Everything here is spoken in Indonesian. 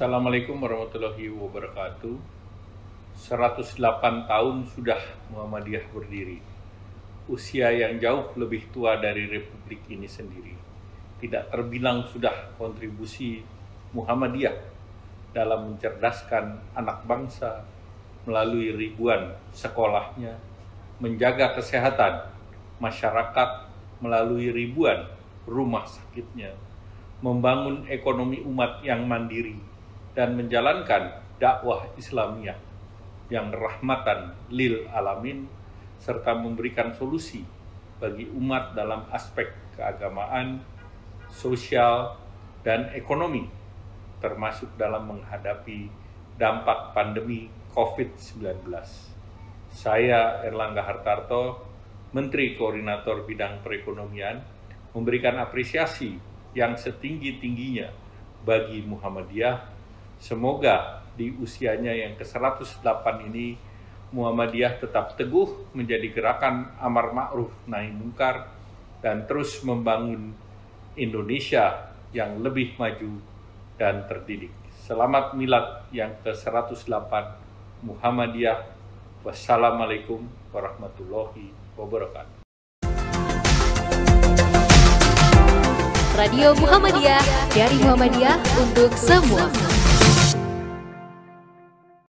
Assalamualaikum warahmatullahi wabarakatuh. 108 tahun sudah Muhammadiyah berdiri. Usia yang jauh lebih tua dari Republik ini sendiri. Tidak terbilang sudah kontribusi Muhammadiyah dalam mencerdaskan anak bangsa melalui ribuan sekolahnya, menjaga kesehatan masyarakat melalui ribuan rumah sakitnya, membangun ekonomi umat yang mandiri, dan menjalankan dakwah Islamiyah yang rahmatan lil alamin serta memberikan solusi bagi umat dalam aspek keagamaan, sosial, dan ekonomi termasuk dalam menghadapi dampak pandemi COVID-19. Saya Erlangga Hartarto, Menteri Koordinator Bidang Perekonomian, memberikan apresiasi yang setinggi-tingginya bagi Muhammadiyah. Semoga di usianya yang ke-108 ini Muhammadiyah tetap teguh menjadi gerakan amar ma'ruf nahi mungkar dan terus membangun Indonesia yang lebih maju dan terdidik. Selamat milad yang ke-108 Muhammadiyah. Wassalamualaikum warahmatullahi wabarakatuh. Radio Muhammadiyah dari Muhammadiyah untuk semua.